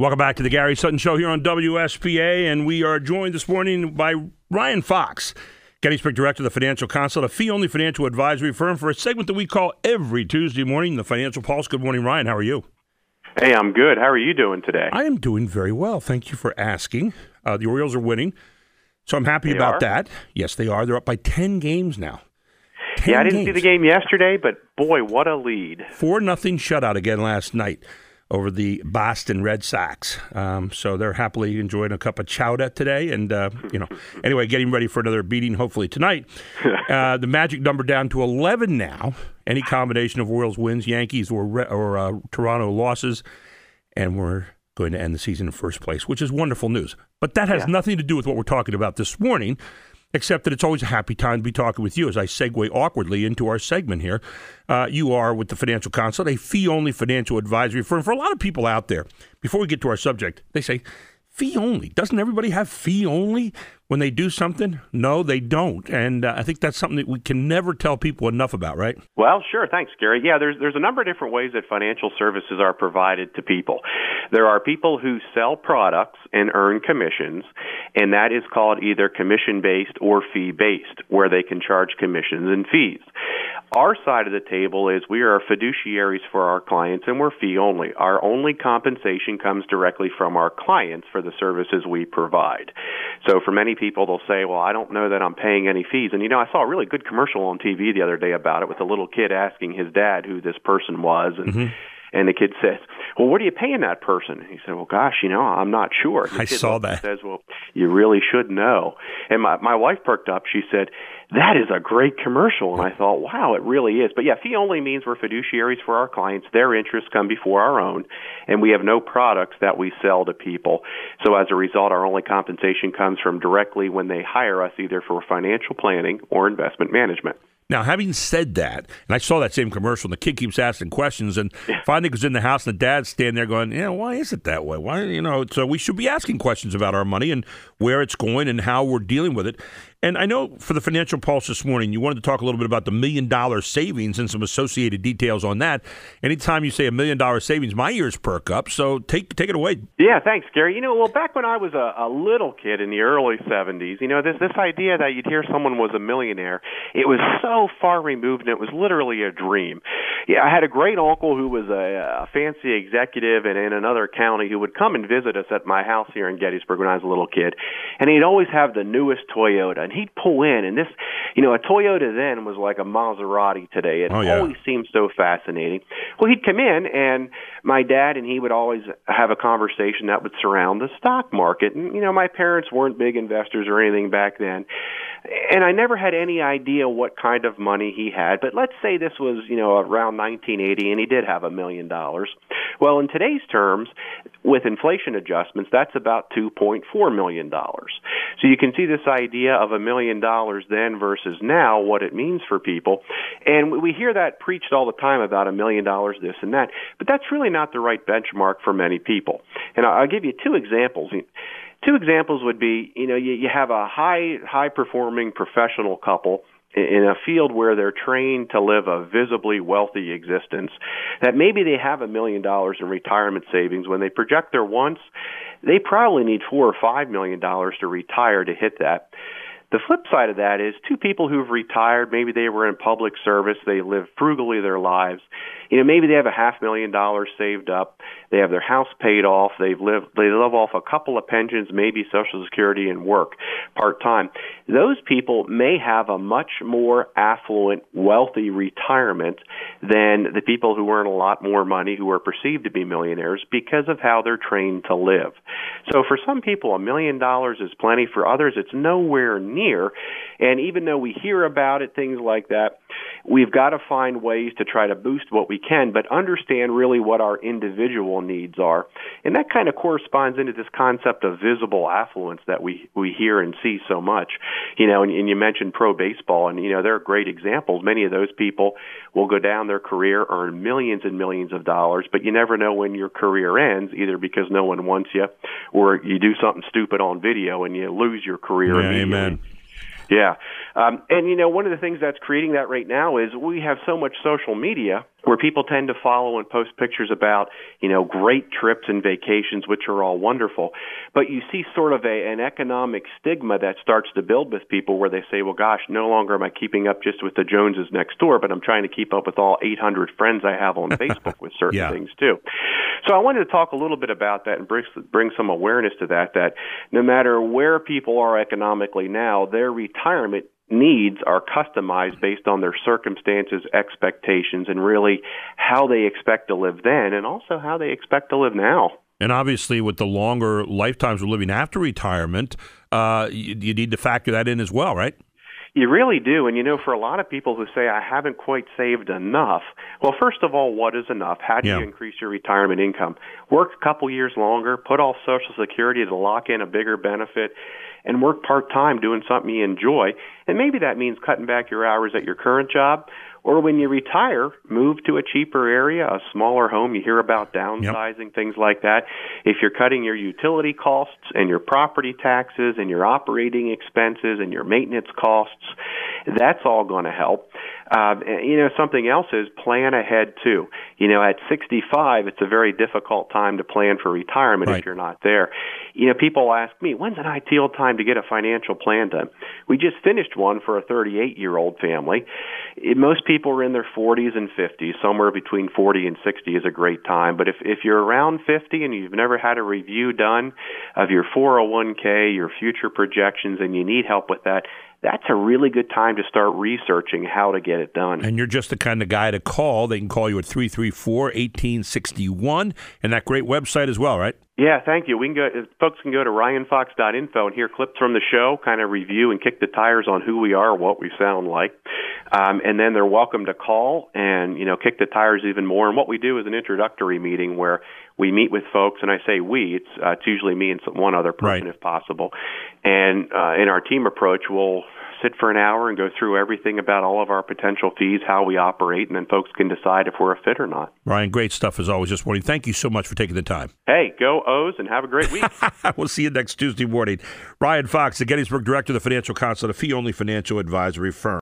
Welcome back to the Gary Sutton Show here on WSBA, and we are joined this morning by Ryan Fox, Gettysburg Director of the Financial Consult, a fee-only financial advisory firm, for a segment that we call every Tuesday morning, the Financial Pulse. Good morning, Ryan. How are you? Hey, I'm good. How are you doing today? I am doing very well. Thank you for asking. Uh, the Orioles are winning, so I'm happy They about are? that. Yes, they are. They're up by 10 games now. 10 yeah, I didn't see the game yesterday, but boy, what a lead. Four nothing shutout again last night over the Boston Red Sox. Um, so they're happily enjoying a cup of chowder today, and uh, you know, anyway, getting ready for another beating hopefully tonight. Uh, the magic number down to eleven now. Any combination of Orioles wins, Yankees, or or uh, Toronto losses, and we're going to end the season in first place, which is wonderful news. But that has Yeah. nothing to do with what we're talking about this morning except that it's always a happy time to be talking with you as I segue awkwardly into our segment here. Uh, you are with the Financial Consult, a fee only financial advisory firm. For a lot of people out there, before we get to our subject, they say, fee only. Doesn't everybody have fee only when they do something? No, they don't. And uh, I think that's something that we can never tell people enough about, right? Well, sure. Thanks, Gary. Yeah, there's there's a number of different ways that financial services are provided to people. There are people who sell products and earn commissions, and that is called either commission based or fee based, where they can charge commissions and fees. Our side of the table is we are fiduciaries for our clients and we're fee only. Our only compensation comes directly from our clients for the services we provide. So for many people, they'll say, well, I don't know that I'm paying any fees. And you know, I saw a really good commercial on TV the other day about it with a little kid asking his dad who this person was. And mm-hmm. And the kid says, "Well, what are you paying that person?" And he said, "Well, gosh, you know, I'm not sure." I saw that. Says, "Well, you really should know." And my my wife perked up. She said, "That is a great commercial." And I thought, "Wow, it really is." But yeah, fee only means we're fiduciaries for our clients. Their interests come before our own, and we have no products that we sell to people. So as a result, our only compensation comes from directly when they hire us, either for financial planning or investment management. Now, having said that, and I saw that same commercial, and the kid keeps asking questions, and finally goes in the house, and the dad's standing there going, "Yeah, why is it that way? Why, you know?" So we should be asking questions about our money and where it's going and how we're dealing with it. And I know for the Financial Pulse this morning, you wanted to talk a little bit about the million dollar savings and some associated details on that. Anytime you say a million dollar savings, my ears perk up. So take take it away. Yeah, thanks, Gary. You know, well, back when I was a, a little kid in the early '70s, you know, this this idea that you'd hear someone was a millionaire, it was so far removed, and it was literally a dream. Yeah, I had a great uncle who was a, a fancy executive in, in another county who would come and visit us at my house here in Gettysburg when I was a little kid, and he'd always have the newest Toyota, and he'd pull in, and this, you know, a Toyota then was like a Maserati today. It Oh, yeah. always seemed so fascinating. Well, he'd come in, and my dad and he would always have a conversation that would surround the stock market. And, you know, my parents weren't big investors or anything back then. And I never had any idea what kind of money he had. But let's say this was, you know, around 1980 and he did have a million dollars. Well, in today's terms, with inflation adjustments, that's about $2.4 million. So you can see this idea of a million dollars then versus now, what it means for people. And we hear that preached all the time about a million dollars, this and that. But that's really not the right benchmark for many people. And I'll give you two examples. Two examples would be, you know, you, you have a high, high performing professional couple in a field where they're trained to live a visibly wealthy existence, that maybe they have a million dollars in retirement savings. When they project their wants, they probably need four or five million dollars to retire to hit that. The flip side of that is two people who've retired, maybe they were in public service, they live frugally their lives. You know, maybe they have a half million dollars saved up, they have their house paid off, they've lived they live off a couple of pensions, maybe social security and work part time. Those people may have a much more affluent, wealthy retirement than the people who earn a lot more money who are perceived to be millionaires because of how they're trained to live. So for some people a million dollars is plenty, for others it's nowhere near. And even though we hear about it, things like that, we've got to find ways to try to boost what we can, but understand really what our individual needs are. And that kind of corresponds into this concept of visible affluence that we, we hear and see so much. You know, and, and you mentioned pro baseball, and, you know, there are great examples. Many of those people will go down their career, earn millions and millions of dollars, but you never know when your career ends, either because no one wants you or you do something stupid on video and you lose your career Yeah, amen. Yeah. Um, and, you know, one of the things that's creating that right now is we have so much social media where people tend to follow and post pictures about, you know, great trips and vacations, which are all wonderful. But you see sort of a, an economic stigma that starts to build with people where they say, well, gosh, no longer am I keeping up just with the Joneses next door, but I'm trying to keep up with all 800 friends I have on Facebook with certain yeah. things too. So I wanted to talk a little bit about that and bring, bring some awareness to that, that no matter where people are economically now, their retirement needs are customized based on their circumstances, expectations, and really how they expect to live then and also how they expect to live now. And obviously, with the longer lifetimes we're living after retirement, uh, you, you need to factor that in as well, right? You really do. And you know, for a lot of people who say, I haven't quite saved enough, well, first of all, what is enough? How do yeah. you increase your retirement income? Work a couple years longer, put off Social Security to lock in a bigger benefit, and work part time doing something you enjoy. And maybe that means cutting back your hours at your current job or when you retire, move to a cheaper area, a smaller home. You hear about downsizing, yep. things like that. If you're cutting your utility costs and your property taxes and your operating expenses and your maintenance costs, that's all going to help. Uh, you know, something else is plan ahead too. You know, at 65, it's a very difficult time to plan for retirement right. if you're not there. You know, people ask me, when's an ideal time to get a financial plan done? We just finished one for a 38 year old family. Most people are in their 40s and 50s. Somewhere between 40 and 60 is a great time. But if if you're around 50 and you've never had a review done of your 401k, your future projections, and you need help with that, that's a really good time to start researching how to get it done. And you're just the kind of guy to call. They can call you at 334 1861 and that great website as well, right? Yeah, thank you. We can go. Uh, folks can go to ryanfox.info and hear clips from the show, kind of review and kick the tires on who we are, what we sound like, um, and then they're welcome to call and you know kick the tires even more. And what we do is an introductory meeting where we meet with folks, and I say we. It's, uh, it's usually me and some, one other person right. if possible, and uh, in our team approach, we'll sit for an hour and go through everything about all of our potential fees, how we operate, and then folks can decide if we're a fit or not. Ryan, great stuff as always this morning. Thank you so much for taking the time. Hey, go O's and have a great week. we'll see you next Tuesday morning. Ryan Fox, the Gettysburg Director of the Financial Consult, a fee only financial advisory firm.